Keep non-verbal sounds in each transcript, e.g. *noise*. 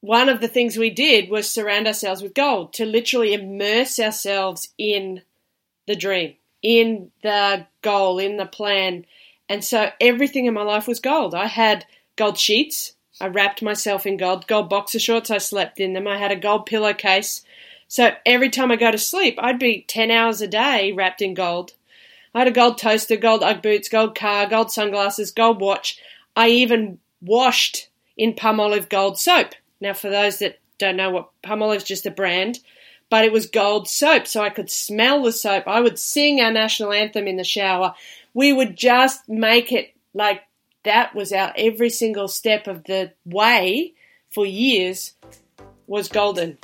one of the things we did was surround ourselves with gold to literally immerse ourselves in the dream, in the goal, in the plan. And so everything in my life was gold. I had gold sheets. I wrapped myself in gold, gold boxer shorts. I slept in them. I had a gold pillowcase. So every time I go to sleep, I'd be 10 hours a day wrapped in gold. I had a gold toaster, gold Ugg boots, gold car, gold sunglasses, gold watch. I even washed in Palmolive gold soap. Now, for those that don't know what Palmolive's just a brand, but it was gold soap, so I could smell the soap. I would sing our national anthem in the shower. We would just make it like that was our every single step of the way for years was golden.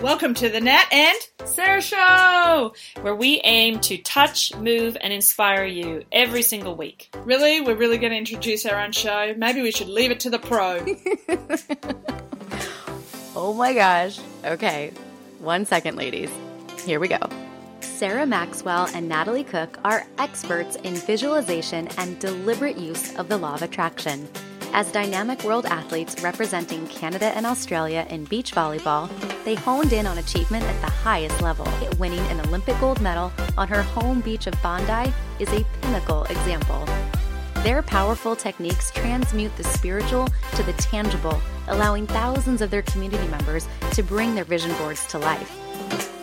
Welcome to the Nat and Sarah Show, where we aim to touch, move, and inspire you every single week. Really? We're really going to introduce our own show? Maybe we should leave it to the pro. *laughs* oh my gosh. Okay, one second, ladies. Here we go. Sarah Maxwell and Natalie Cook are experts in visualization and deliberate use of the law of attraction. As dynamic world athletes representing Canada and Australia in beach volleyball, they honed in on achievement at the highest level. Winning an Olympic gold medal on her home beach of Bondi is a pinnacle example. Their powerful techniques transmute the spiritual to the tangible, allowing thousands of their community members to bring their vision boards to life.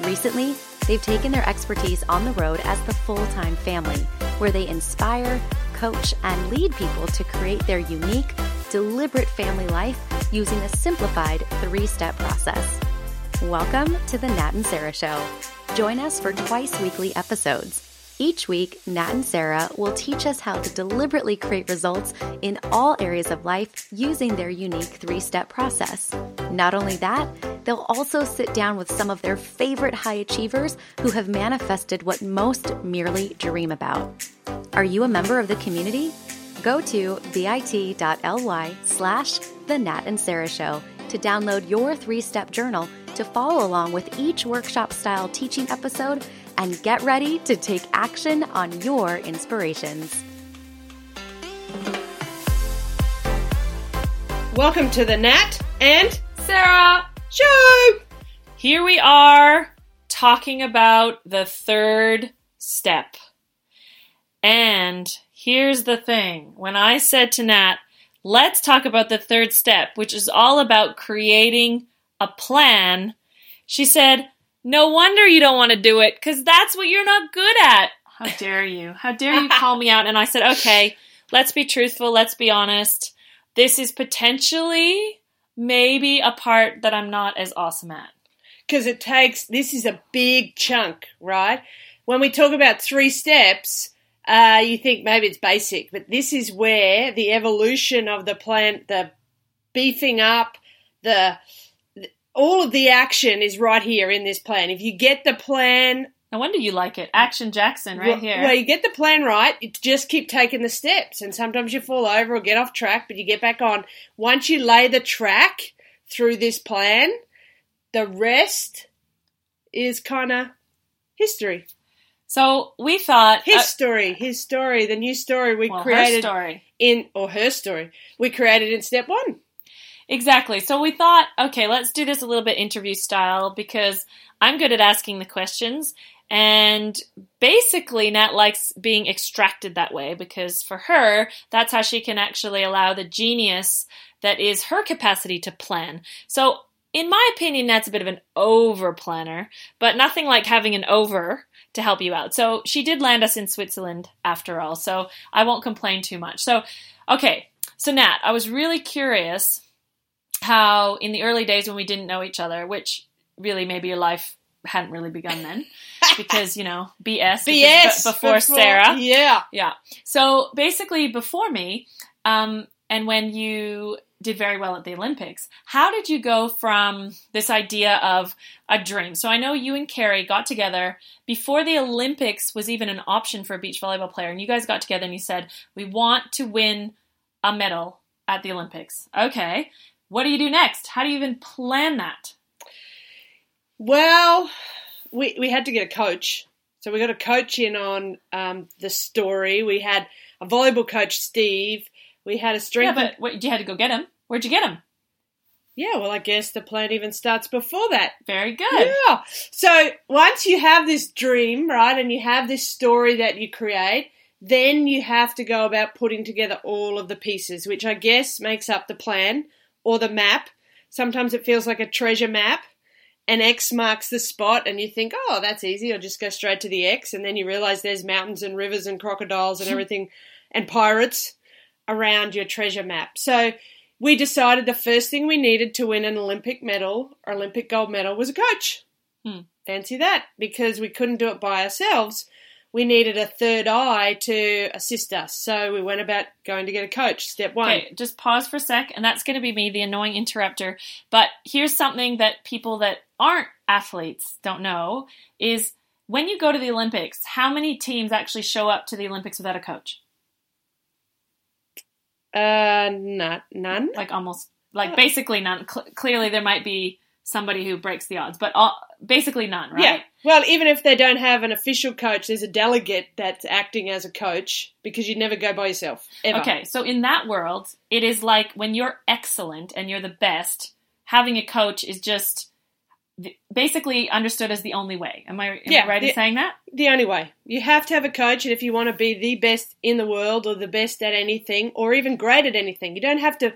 Recently, they've taken their expertise on the road as the full time family, where they inspire, coach, and lead people to create their unique, deliberate family life using a simplified three step process. Welcome to the Nat and Sarah Show. Join us for twice weekly episodes. Each week, Nat and Sarah will teach us how to deliberately create results in all areas of life using their unique three step process. Not only that, they'll also sit down with some of their favorite high achievers who have manifested what most merely dream about. Are you a member of the community? Go to bit.ly slash the Nat and Sarah Show to download your three step journal to follow along with each workshop style teaching episode and get ready to take action on your inspirations. Welcome to the Nat and Sarah Show! Here we are talking about the third step. And here's the thing when I said to Nat, let's talk about the third step, which is all about creating a plan, she said, no wonder you don't want to do it because that's what you're not good at. How dare you? How dare you call me out? And I said, okay, let's be truthful. Let's be honest. This is potentially maybe a part that I'm not as awesome at. Because it takes, this is a big chunk, right? When we talk about three steps, uh, you think maybe it's basic, but this is where the evolution of the plant, the beefing up, the all of the action is right here in this plan. If you get the plan no wonder you like it. Action Jackson right well, here. Well, you get the plan right, you just keep taking the steps. And sometimes you fall over or get off track, but you get back on. Once you lay the track through this plan, the rest is kind of history. So we thought his uh, story, his story, the new story we well, created story. in or her story we created in step one. Exactly. So we thought, okay, let's do this a little bit interview style because I'm good at asking the questions. And basically, Nat likes being extracted that way because for her, that's how she can actually allow the genius that is her capacity to plan. So, in my opinion, Nat's a bit of an over planner, but nothing like having an over to help you out. So, she did land us in Switzerland after all, so I won't complain too much. So, okay, so Nat, I was really curious how in the early days when we didn't know each other, which really maybe your life hadn't really begun then *laughs* because you know BS BS before, before, Sarah. yeah. Yeah. So basically before me um, and when you did very well at the Olympics how did you go from this idea of a dream? So I know you and Kerry got together before the Olympics was even an option for a beach volleyball player and you guys got together and you said we want to win a medal at the Olympics. Okay what do you do next? How do you even plan that? Well, we, we had to get a coach. So we got a coach in on um, the story. We had a volleyball coach, Steve. We had a strength. Yeah, but you had to go get him. Where'd you get him? Yeah, well, I guess the plan even starts before that. Very good. Yeah. So once you have this dream, right, and you have this story that you create, then you have to go about putting together all of the pieces, which I guess makes up the plan or the map. Sometimes it feels like a treasure map. An X marks the spot, and you think, oh, that's easy. I'll just go straight to the X. And then you realize there's mountains and rivers and crocodiles and *laughs* everything and pirates around your treasure map. So we decided the first thing we needed to win an Olympic medal or Olympic gold medal was a coach. Hmm. Fancy that, because we couldn't do it by ourselves. We needed a third eye to assist us. So we went about going to get a coach. Step one. Okay, just pause for a sec, and that's going to be me, the annoying interrupter. But here's something that people that aren't athletes don't know is when you go to the Olympics, how many teams actually show up to the Olympics without a coach? Uh, not none. Like almost, like basically none. Cl- clearly, there might be somebody who breaks the odds, but all, basically none, right? Yeah. Well, even if they don't have an official coach, there's a delegate that's acting as a coach because you never go by yourself. Ever. Okay, so in that world, it is like when you're excellent and you're the best, having a coach is just basically understood as the only way. Am I, am Yeah, I right in saying that? The only way. You have to have a coach, and if you want to be the best in the world or the best at anything or even great at anything, you don't have to.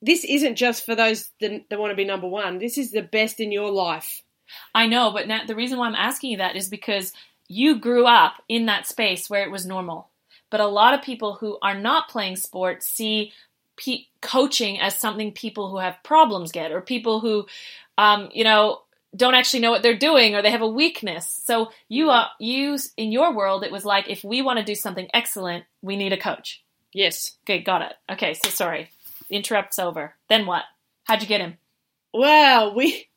This isn't just for those that, that want to be number one. This is the best in your life. I know, but now, the reason why I'm asking you that is because you grew up in that space where it was normal. But a lot of people who are not playing sports see pe- coaching as something people who have problems get, or people who, um, you know, don't actually know what they're doing, or they have a weakness. So you are you in your world, it was like if we want to do something excellent, we need a coach. Yes. Okay, got it. Okay, so sorry, interrupt's over. Then what? How'd you get him? Well, we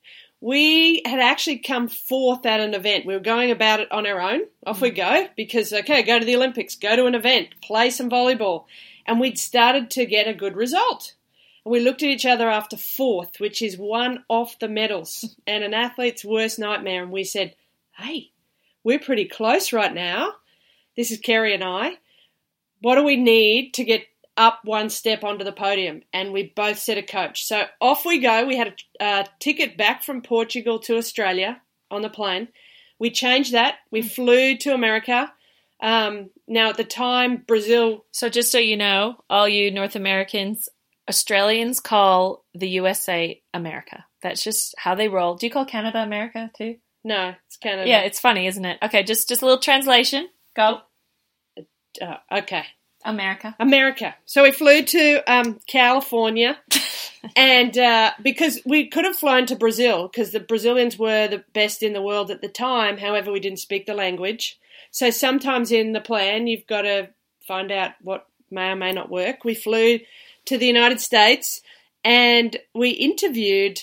we had actually come fourth at an event. We were going about it on our own. Off we hmm. go because okay, go to the Olympics, go to an event, play some volleyball, and we'd started to get a good result. And we looked at each other after fourth, which is one off the medals *laughs* and an athlete's worst nightmare. And we said, "Hey, we're pretty close right now. This is Kerry and I. What do we need to get up one step onto the podium, and we both set a coach. So off we go. We had a, a ticket back from Portugal to Australia on the plane. We changed that. We flew to America. Um, now at the time, Brazil. So just so you know, all you North Americans, Australians call the USA America. That's just how they roll. Do you call Canada America too? No, it's Canada. Yeah, it's funny, isn't it? Okay, just just a little translation. Go Uh, okay. America. America. So we flew to um, California, *laughs* and uh, because we could have flown to Brazil, because the Brazilians were the best in the world at the time. However, we didn't speak the language. So sometimes in the plan, you've got to find out what may or may not work. We flew to the United States, and we interviewed.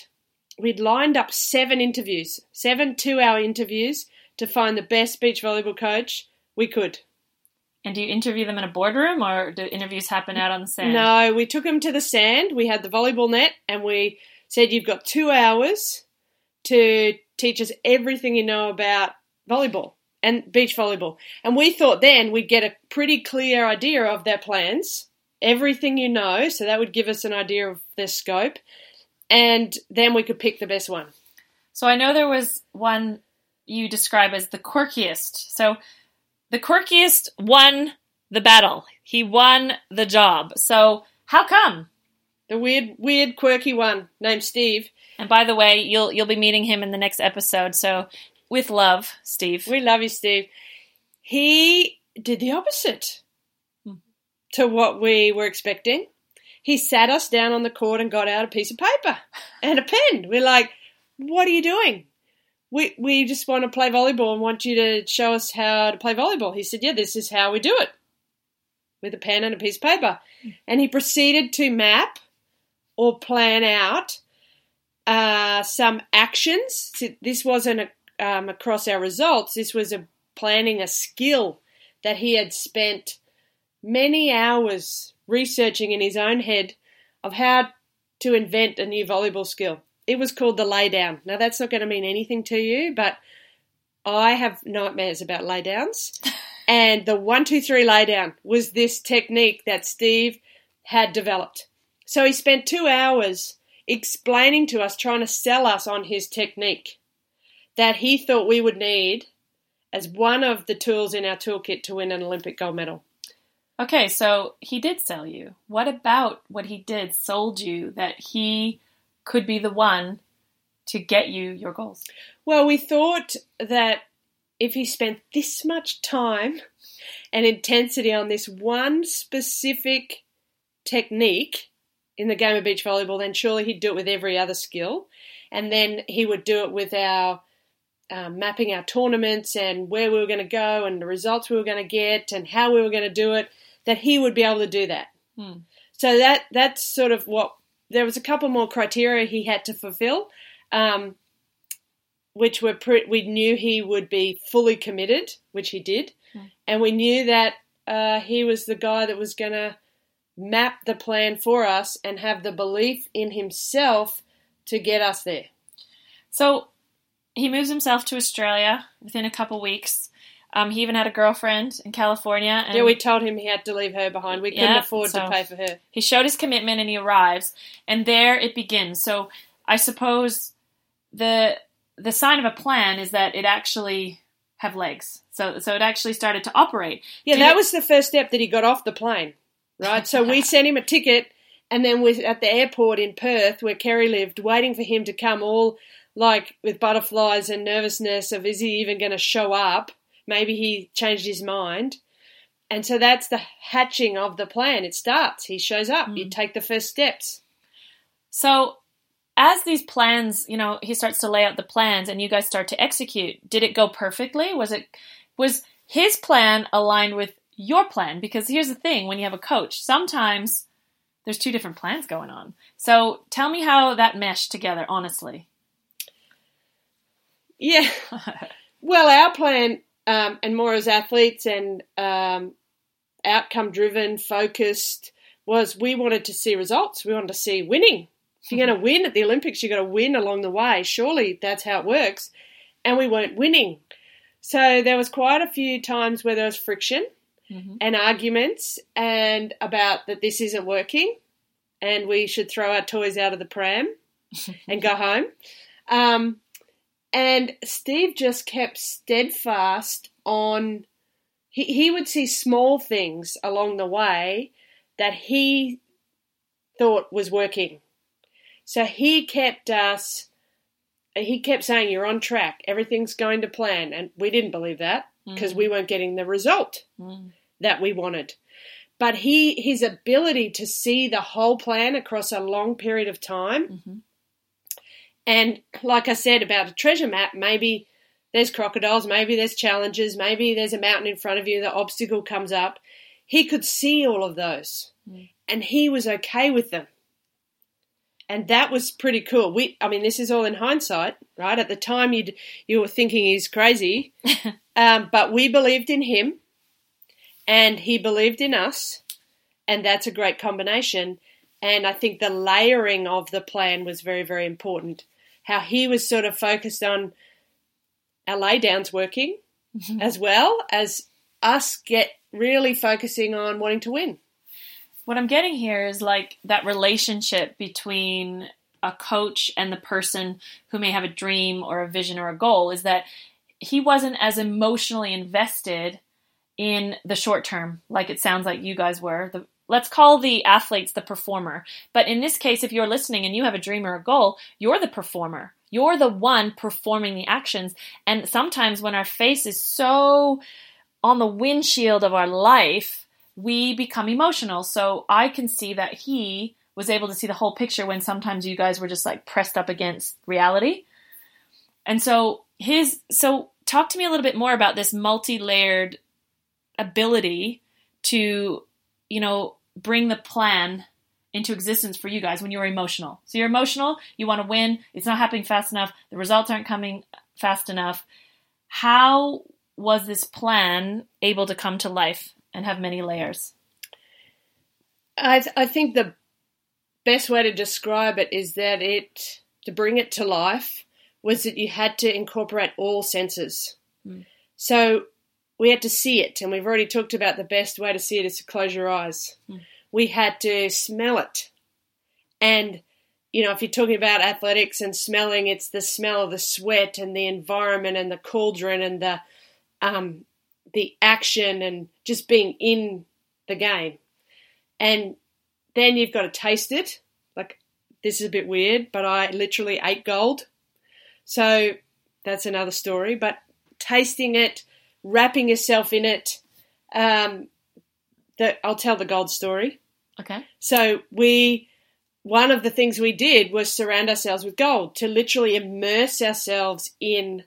We'd lined up seven interviews, seven two-hour interviews to find the best beach volleyball coach we could. And do you interview them in a boardroom or do interviews happen out on the sand? No, we took them to the sand. We had the volleyball net and we said, You've got two hours to teach us everything you know about volleyball and beach volleyball. And we thought then we'd get a pretty clear idea of their plans, everything you know. So that would give us an idea of their scope. And then we could pick the best one. So I know there was one you describe as the quirkiest. So the quirkiest won the battle. He won the job. So how come? The weird, weird, quirky one named Steve. And by the way, you'll you'll be meeting him in the next episode. So with love, Steve. We love you, Steve. He did the opposite Hmm. to what we were expecting. He sat us down on the court and got out a piece of paper and a pen. We're like, "What are you doing?" We we just want to play volleyball and want you to show us how to play volleyball. He said, "Yeah, this is how we do it." With a pen and a piece of paper. And he proceeded to map or plan out uh, some actions. This wasn't a, um, across our results. This was a planning a skill that he had spent many hours researching in his own head of how to invent a new volleyball skill. It was called the lay down. Now that's not going to mean anything to you, but I have nightmares about lay downs. *laughs* And the one, two, three lay down was this technique that Steve had developed. So he spent two hours explaining to us, trying to sell us on his technique that he thought we would need as one of the tools in our toolkit to win an Olympic gold medal. Okay, so he did sell you. What about what he did sold you that he could be the one to get you your goals? Well, we thought that if he spent this much time and intensity on this one specific technique in the game of beach volleyball, then surely he'd do it with every other skill. And then he would do it with our um, mapping our tournaments and where we were going to go and the results we were going to get and how we were going to do it, that he would be able to do that. Hmm. So that that's sort of what there was a couple more criteria he had to fulfill, um, which were pre- we knew he would be fully committed, which he did, Hmm. and we knew that uh, he was the guy that was going to map the plan for us and have the belief in himself to get us there. So he moves himself to Australia within a couple weeks. Um, he even had a girlfriend in California, and Yeah, we told him he had to leave her behind. We couldn't Yeah, afford so- to pay for her. he showed his commitment, and he arrives, and there it begins. So I suppose the the sign of a plan is that it actually have legs. So so it actually started to operate. Yeah, Did that it- was the first step that he got off the plane, right? So we *laughs* sent him a ticket, and then we're at the airport in Perth, where Kerry lived, waiting for him to come, all like with butterflies and nervousness of is he even going to show up? Maybe he changed his mind. And so that's the hatching of the plan. It starts. He shows up. You mm. take the first steps. So as these plans, you know, he starts to lay out the plans, and you guys start to execute. Did it go perfectly? Was it was his plan aligned with your plan? Because here's the thing: when you have a coach, sometimes there's two different plans going on. So tell me how that meshed together, honestly. Yeah. *laughs* Well, our plan, um, and more as athletes and um, outcome driven, focused, was we wanted to see results. We wanted to see winning. If you're going to win at the Olympics, you've got to win along the way. Surely that's how it works. And we weren't winning. So there was quite a few times where there was friction Mhm. and arguments and about that this isn't working and we should throw our toys out of the pram *laughs* and go home. Um, and Steve just kept steadfast on. He, he would see small things along the way that he thought was working. So he kept us. He kept saying, "You're on track. Everything's going to plan," and we didn't believe that because we weren't getting the result Mm. that we wanted. But he, his ability to see the whole plan across a long period of time, Mhm. And like I said about a treasure map, maybe there's crocodiles, maybe there's challenges, maybe there's a mountain in front of you, the obstacle comes up. He could see all of those, Mm. and he was okay with them. And that was pretty cool. We, I mean, this is all in hindsight, right? At the time, you you were thinking he's crazy, *laughs* um, but we believed in him, and he believed in us, and that's a great combination. And I think the layering of the plan was very, very important. How he was sort of focused on our laydowns working, mm-hmm. as well as us get really focusing on wanting to win. What I'm getting here is like that relationship between a coach and the person who may have a dream or a vision or a goal is that he wasn't as emotionally invested in the short term like it sounds like you guys were. The, let's call the athletes the performer. But in this case, if you're listening and you have a dream or a goal, you're the performer. You're the one performing the actions. And sometimes when our face is so on the windshield of our life, we become emotional. So I can see that he was able to see the whole picture when sometimes you guys were just like pressed up against reality. And so his so talk to me a little bit more about this multi-layered ability to, you know, bring the plan into existence for you guys when you're emotional. So you're emotional, you want to win, it's not happening fast enough, the results aren't coming fast enough. How was this plan able to come to life and have many layers? I, th- I think the best way to describe it is that it, to bring it to life, was that you had to incorporate all senses. Mm. So we had to see it, and we've already talked about the best way to see it is to close your eyes. Mm. We had to smell it, and you know, if you're talking about athletics and smelling, it's the smell of the sweat and the environment and the cauldron and the um, the action and just being in the game. And then you've got to taste it. Like this is a bit weird, but I literally ate gold. So that's another story. But tasting it, wrapping yourself in it, um, that I'll tell the gold story. Okay. So we one of the things we did was surround ourselves with gold to literally immerse ourselves in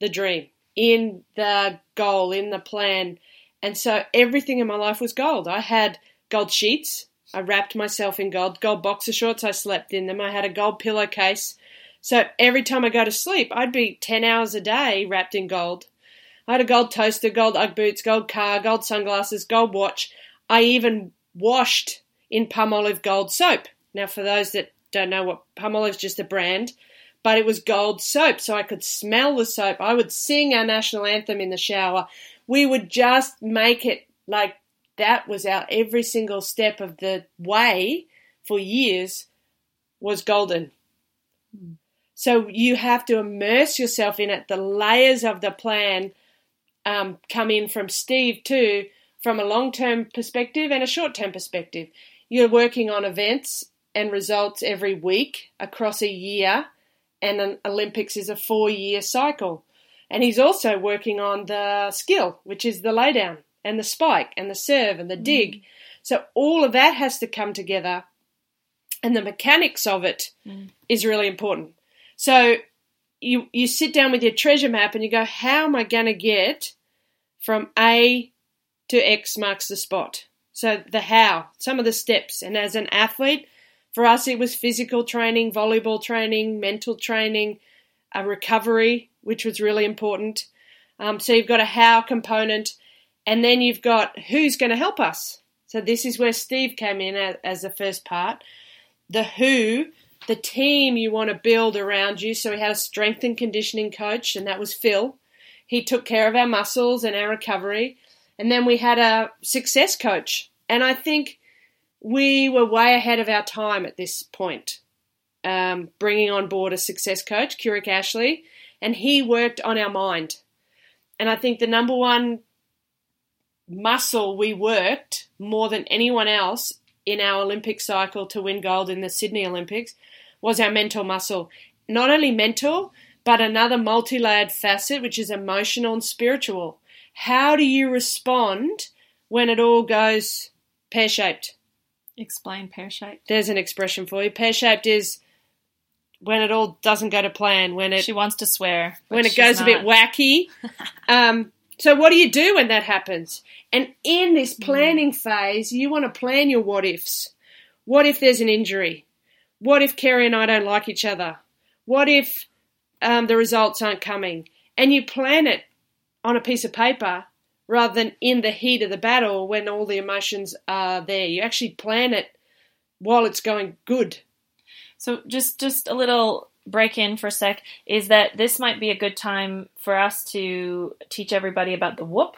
the dream, in the goal, in the plan. And so everything in my life was gold. I had gold sheets. I wrapped myself in gold, gold boxer shorts. I slept in them. I had a gold pillowcase. So every time I go to sleep, I'd be 10 hours a day wrapped in gold. I had a gold toaster, gold Ugg boots, gold car, gold sunglasses, gold watch. I even washed in Palmolive gold soap. Now, for those that don't know what Palmolive is just a brand, but it was gold soap, so I could smell the soap. I would sing our national anthem in the shower. We would just make it like that was our every single step of the way for years was golden. Hmm. So you have to immerse yourself in it. The layers of the plan um, come in from Steve too, from a long term perspective and a short term perspective. You're working on events and results every week across a year, and an Olympics is a four year cycle. And he's also working on the skill, which is the laydown and the spike and the serve and the dig. Mm. So all of that has to come together, and the mechanics of it mm. is really important. So you you sit down with your treasure map and you go, how am I going to get from A to X marks the spot? So the how, some of the steps, and as an athlete, for us, it was physical training, volleyball training, mental training, a recovery, which was really important. Um, so you've got a how component, and then you've got who's going to help us. So this is where Steve came in as, as the first part. The who, the team you want to build around you. So we had a strength and conditioning coach, and that was Phil. He took care of our muscles and our recovery. And then we had a success coach. And I think we were way ahead of our time at this point, um, bringing on board a success coach, Curic Ashley, and he worked on our mind. And I think the number one muscle we worked more than anyone else in our Olympic cycle to win gold in the Sydney Olympics was our mental muscle. Not only mental, but another multi layered facet, which is emotional and spiritual. How do you respond when it all goes pear shaped? Explain pear shaped. There's an expression for you. Pear shaped is when it all doesn't go to plan. When it she wants to swear. When it goes not. a bit wacky. *laughs* um, so what do you do when that happens? And in this hmm. planning phase, you want to plan your what ifs. What if there's an injury? What if Kerry and I don't like each other? What if um, the results aren't coming? And you plan it on a piece of paper rather than in the heat of the battle when all the emotions are there. You actually plan it while it's going good. So just just a little break in for a sec is that this might be a good time for us to teach everybody about the whoop.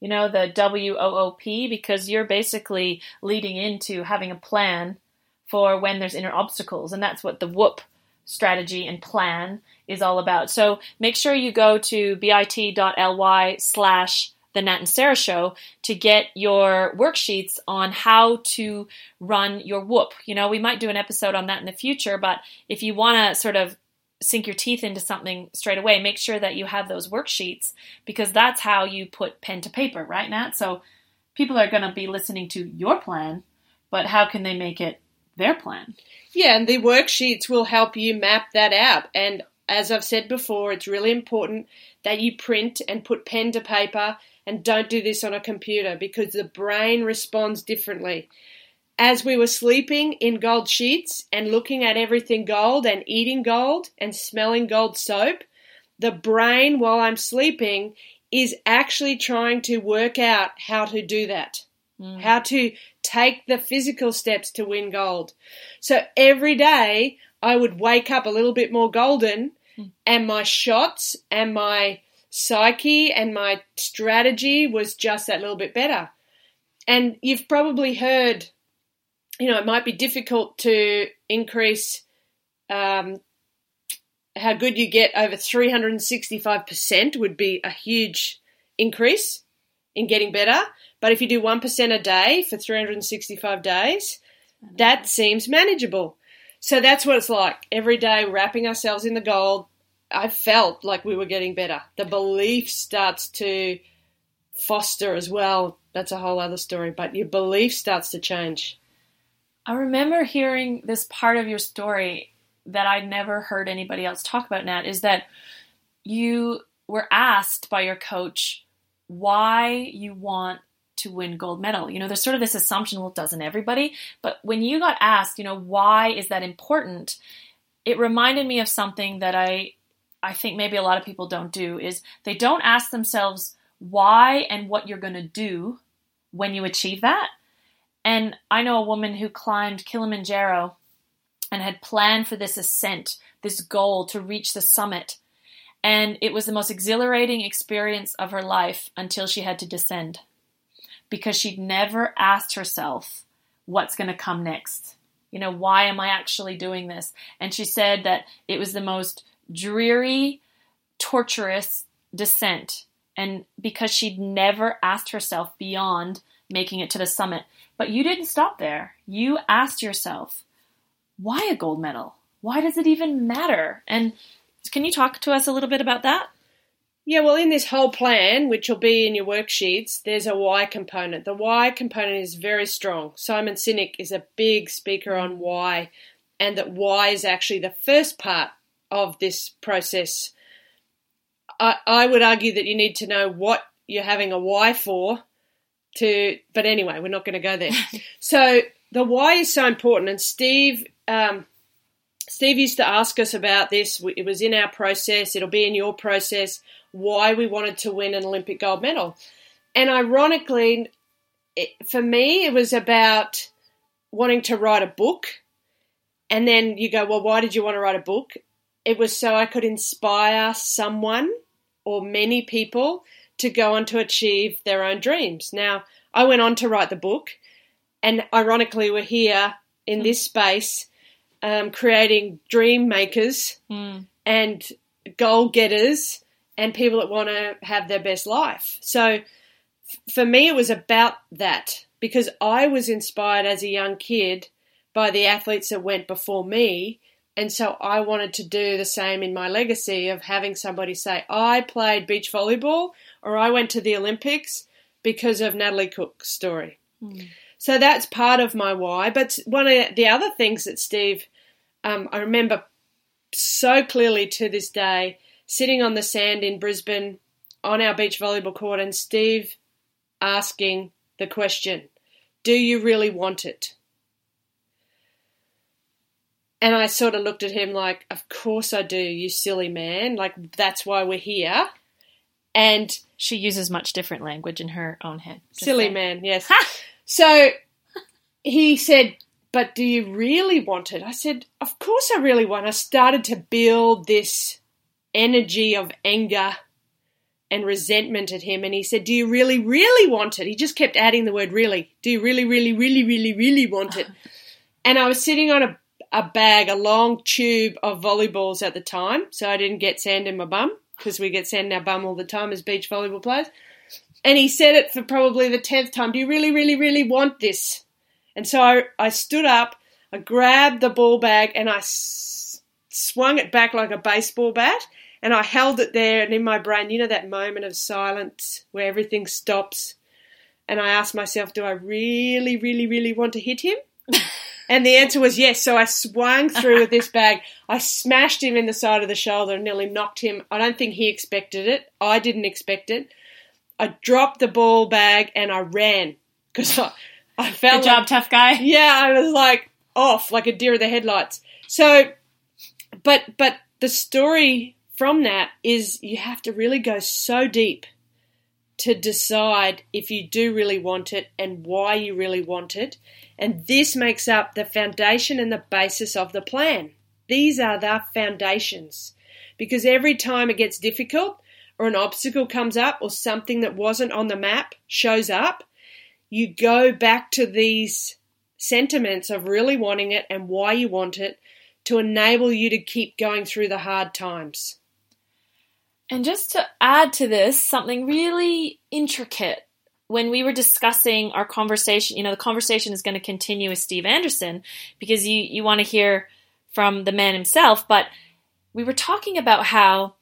You know, the W O O P because you're basically leading into having a plan for when there's inner obstacles and that's what the whoop strategy and plan is all about. So make sure you go to bit.ly slash the Nat and Sarah Show to get your worksheets on how to run your whoop. You know, we might do an episode on that in the future, but if you want to sort of sink your teeth into something straight away, make sure that you have those worksheets because that's how you put pen to paper, right, Nat? So people are going to be listening to your plan, but how can they make it their plan? Yeah, and the worksheets will help you map that out. And as I've said before, it's really important that you print and put pen to paper and don't do this on a computer because the brain responds differently. As we were sleeping in gold sheets and looking at everything gold and eating gold and smelling gold soap, the brain, while I'm sleeping, is actually trying to work out how to do that. Mm. How to take the physical steps to win gold. So every day I would wake up a little bit more golden mm. and my shots and my psyche and my strategy was just that little bit better. And you've probably heard, you know, it might be difficult to increase um, how good you get over 365% would be a huge increase in getting better. But if you do 1% a day for 365 days, that seems manageable. So that's what it's like. Every day, wrapping ourselves in the gold, I felt like we were getting better. The belief starts to foster as well. That's a whole other story, but your belief starts to change. I remember hearing this part of your story that I'd never heard anybody else talk about, Nat, is that you were asked by your coach why you want to win gold medal. You know, there's sort of this assumption, well, doesn't everybody? But when you got asked, you know, why is that important? It reminded me of something that I I think maybe a lot of people don't do is they don't ask themselves why and what you're going to do when you achieve that. And I know a woman who climbed Kilimanjaro and had planned for this ascent, this goal to reach the summit. And it was the most exhilarating experience of her life until she had to descend because she'd never asked herself what's going to come next. You know, why am I actually doing this? And she said that it was the most dreary, torturous descent. And because she'd never asked herself beyond making it to the summit. But you didn't stop there. You asked yourself, why a gold medal? Why does it even matter? And can you talk to us a little bit about that? Yeah, well, in this whole plan, which will be in your worksheets, there's a why component. The why component is very strong. Simon Sinek is a big speaker on why, and that why is actually the first part of this process. I, I would argue that you need to know what you're having a why for to, but anyway, we're not going to go there. *laughs* so the why is so important, and Steve um, Steve used to ask us about this. It was in our process. It'll be in your process. Why we wanted to win an Olympic gold medal, and ironically, it, for me, it was about wanting to write a book. And then you go, well, why did you want to write a book? It was so I could inspire someone or many people to go on to achieve their own dreams. Now, I went on to write the book, and ironically, we're here in hmm. this space um, creating dream makers mm. and goal getters and people that want to have their best life. So f- for me, it was about that because I was inspired as a young kid by the athletes that went before me. And so I wanted to do the same in my legacy of having somebody say, I played beach volleyball or I went to the Olympics because of Natalie Cook's story. Mm. So that's part of my why. But one of the other things that Steve um, I remember so clearly to this day sitting on the sand in Brisbane on our beach volleyball court and Steve asking the question, Do you really want it? And I sort of looked at him like, Of course I do, you silly man. Like, that's why we're here. And she uses much different language in her own head. Silly saying. man, yes. *laughs* so he said, but do you really want it? I said, Of course I really want. I started to build this energy of anger and resentment at him. And he said, Do you really, really want it? He just kept adding the word really. Do you really, really, really, really, really want it? *laughs* and I was sitting on a, a bag, a long tube of volleyballs at the time. So I didn't get sand in my bum because we get sand in our bum all the time as beach volleyball players. And he said it for probably the tenth time. Do you really, really, really want this? And so I, I stood up, I grabbed the ball bag, and I s- swung it back like a baseball bat. And I held it there, and in my brain, you know, that moment of silence where everything stops. And I asked myself, do I really, really, really want to hit him? *laughs* and the answer was yes. So I swung through with this bag. I smashed him in the side of the shoulder and nearly knocked him. I don't think he expected it. I didn't expect it. I dropped the ball bag and I ran because I, I felt Good job, tough guy. Yeah, I was like off, like a deer in the headlights. So, but but the story from that is you have to really go so deep to decide if you do really want it and why you really want it. And this makes up the foundation and the basis of the plan. These are the foundations. Because every time it gets difficult or an obstacle comes up or something that wasn't on the map shows up, you go back to these sentiments of really wanting it and why you want it to enable you to keep going through the hard times. And just to add to this, something really intricate. When we were discussing our conversation, you know, the conversation is going to continue with Steve Anderson because you, you want to hear from the man himself. But we were talking about how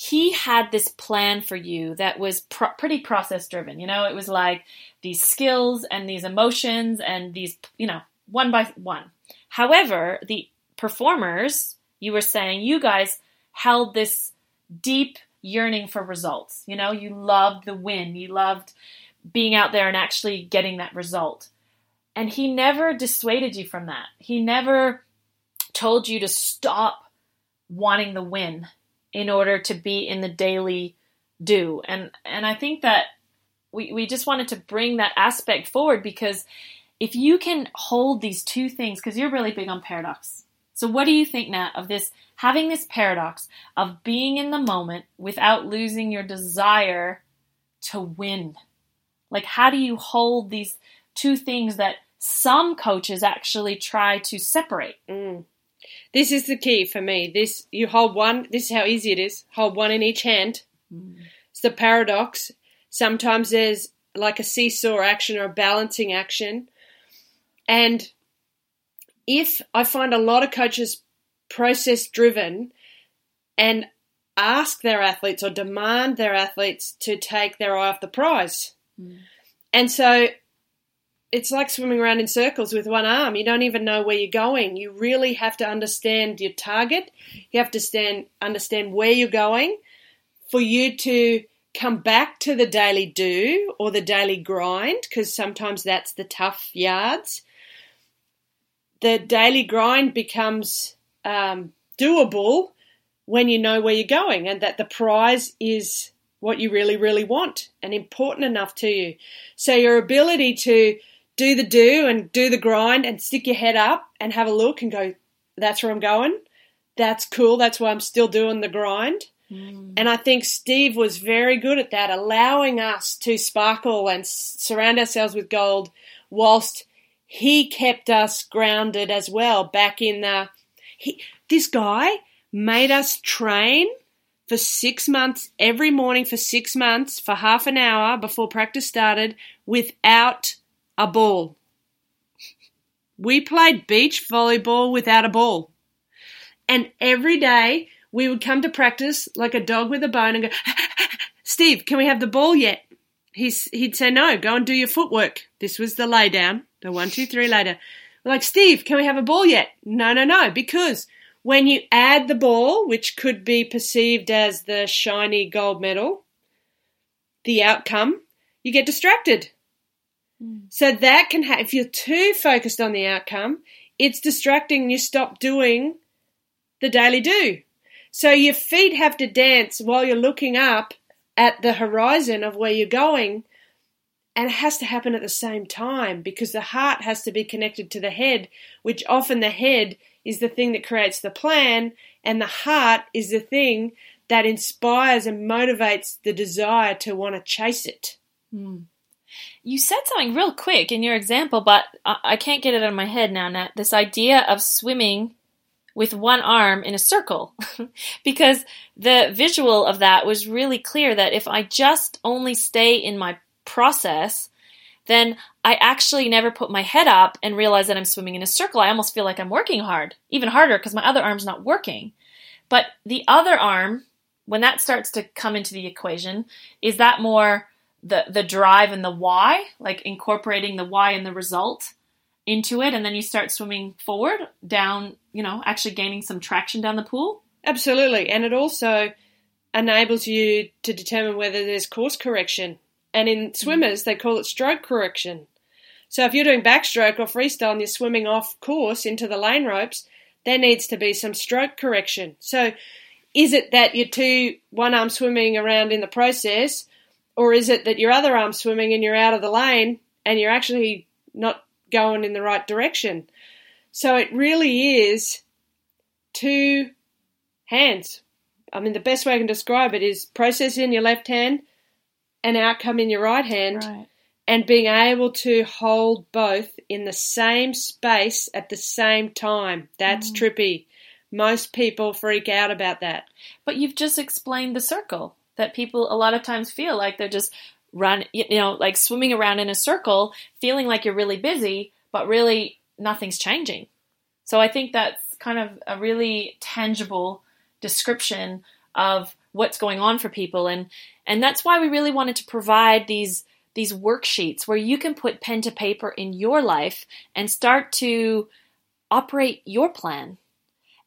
he had this plan for you that was pretty process driven. You know, it was like these skills and these emotions and these, you know, one by one. However, the performers, you were saying, you guys held this deep yearning for results. You know, you loved the win, you loved being out there and actually getting that result. And he never dissuaded you from that. He never told you to stop wanting the win in order to be in the daily do. And and I think that we, we just wanted to bring that aspect forward because if you can hold these two things, because you're really big on paradox. So what do you think, Nat, of this having this paradox of being in the moment without losing your desire to win? Like how do you hold these two things that some coaches actually try to separate? Mm. This is the key for me. This you hold one. This is how easy it is. Hold one in each hand. Mm. It's the paradox. Sometimes there's like a seesaw action or a balancing action, and if I find a lot of coaches process driven and ask their athletes or demand their athletes to take their eye off the prize. Mm. And so it's like swimming around in circles with one arm. You don't even know where you're going. You really have to understand your target. You have to stand, understand where you're going for you to come back to the daily do or the daily grind, because sometimes that's the tough yards. The daily grind becomes um, doable when you know where you're going and that the prize is what you really, really want and important enough to you. So your ability to do the do and do the grind and stick your head up and have a look and go, that's where I'm going. That's cool. That's why I'm still doing the grind. Mm. And I think Steve was very good at that, allowing us to sparkle and surround ourselves with gold whilst he kept us grounded as well back in the. He, this guy made us train for six months every morning for six months for half an hour before practice started without a ball. We played beach volleyball without a ball. And every day we would come to practice like a dog with a bone and go, *laughs* Steve, can we have the ball yet? He's, he'd say, no, go and do your footwork. This was the lay down, the one, two, three later. Like, Steve, can we have a ball yet? No, no, no, because when you add the ball, which could be perceived as the shiny gold medal, the outcome, you get distracted. Mm. So that can have, if you're too focused on the outcome, it's distracting. You stop doing the daily do. So your feet have to dance while you're looking up at the horizon of where you're going. And it has to happen at the same time because the heart has to be connected to the head, which often the head is the thing that creates the plan, and the heart is the thing that inspires and motivates the desire to want to chase it. Mm. You said something real quick in your example, but I can't get it out of my head now, Nat. This idea of swimming with one arm in a circle. *laughs* because the visual of that was really clear that if I just only stay in my process, then I actually never put my head up and realize that I'm swimming in a circle. I almost feel like I'm working hard, even harder because my other arm's not working. But the other arm, when that starts to come into the equation, is that more the the drive and the why, like incorporating the why and the result into it, and then you start swimming forward down, you know, actually gaining some traction down the pool. Absolutely, and it also enables you to determine whether there's course correction. And in mm. swimmers, they call it stroke correction. So if you're doing backstroke or freestyle and you're swimming off course into the lane ropes, there needs to be some stroke correction. So is it that you're two one arm swimming around in the process or is it that your other arm's swimming and you're out of the lane and you're actually not going in the right direction? So it really is two hands. I mean, the best way I can describe it is process in your left hand and outcome in your right hand. Right. and being able to hold both in the same space at the same time. That's mm. trippy. Most people freak out about that. But you've just explained the circle that people a lot of times feel like they're just run, you know, like swimming around in a circle, feeling like you're really busy, but really nothing's changing. So I think that's kind of a really tangible description of what's going on for people and and that's why we really wanted to provide these these worksheets where you can put pen to paper in your life and start to operate your plan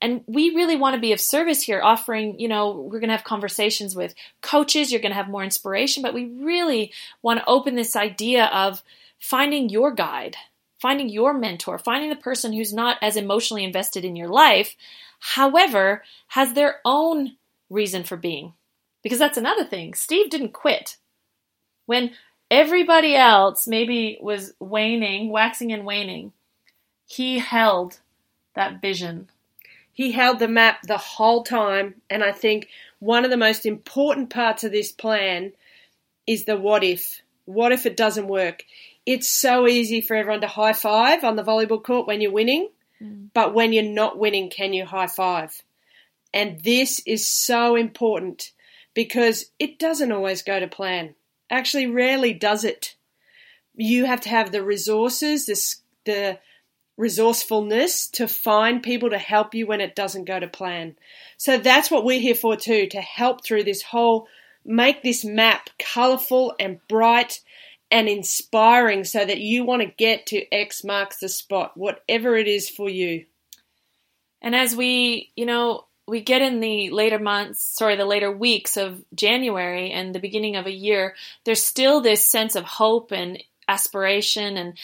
and we really want to be of service here offering you know we're going to have conversations with coaches you're going to have more inspiration but we really want to open this idea of finding your guide finding your mentor finding the person who's not as emotionally invested in your life however has their own reason for being. Because that's another thing. Steve didn't quit. When everybody else maybe was waning waxing and waning he held that vision He held the map the whole time, and I think one of the most important parts of this plan is the what if. What if it doesn't work? It's so easy for everyone to high five on the volleyball court when you're winning, mm. but when you're not winning, can you high five? And this is so important because it doesn't always go to plan. Actually, rarely does it. You have to have the resources, the, the resourcefulness to find people to help you when it doesn't go to plan. So that's what we're here for too, to help through this whole, make this map colourful and bright and inspiring so that you want to get to X marks the spot, whatever it is for you. And as we, you know, we get in the later months, sorry, the later weeks of January and the beginning of a year, there's still this sense of hope and aspiration and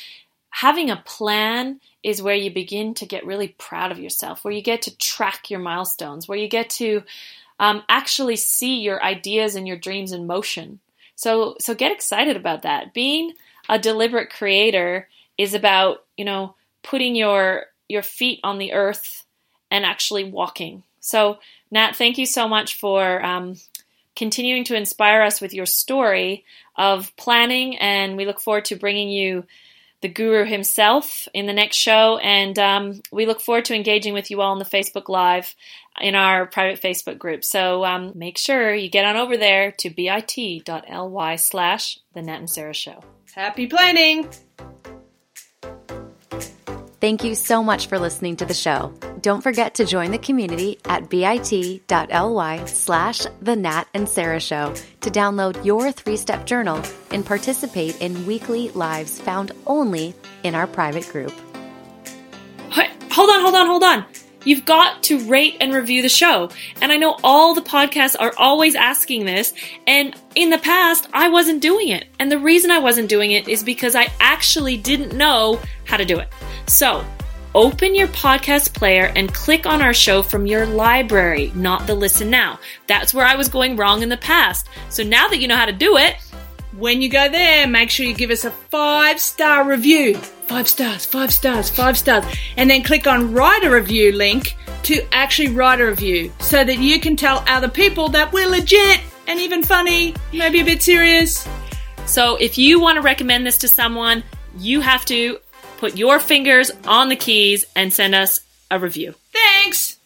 having a plan is where you begin to get really proud of yourself, where you get to track your milestones, where you get to um, actually see your ideas and your dreams in motion. So, so get excited about that. Being a deliberate creator is about, you know, putting your your feet on the earth and actually walking. So, Nat, thank you so much for um, continuing to inspire us with your story of planning, and we look forward to bringing you the guru himself in the next show. And um, we look forward to engaging with you all on the Facebook Live in our private Facebook group. So um, make sure you get on over there to bit.ly slash the Nat and Sarah Show. Happy planning! Thank you so much for listening to the show. Don't forget to join the community at bit.ly slash the Nat and Sarah Show to download your three-step journal and participate in weekly lives found only in our private group. Hold on, hold on, hold on. You've got to rate and review the show. And I know all the podcasts are always asking this. And in the past, I wasn't doing it. And the reason I wasn't doing it is because I actually didn't know how to do it. So, open your podcast player and click on our show from your library, not the listen now. That's where I was going wrong in the past. So now that you know how to do it, When you go there, make sure you give us a five star review. Five stars, five stars, five stars. And then click on write a review link to actually write a review so that you can tell other people that we're legit and even funny, maybe a bit serious. So if you want to recommend this to someone, you have to put your fingers on the keys and send us a review. Thanks!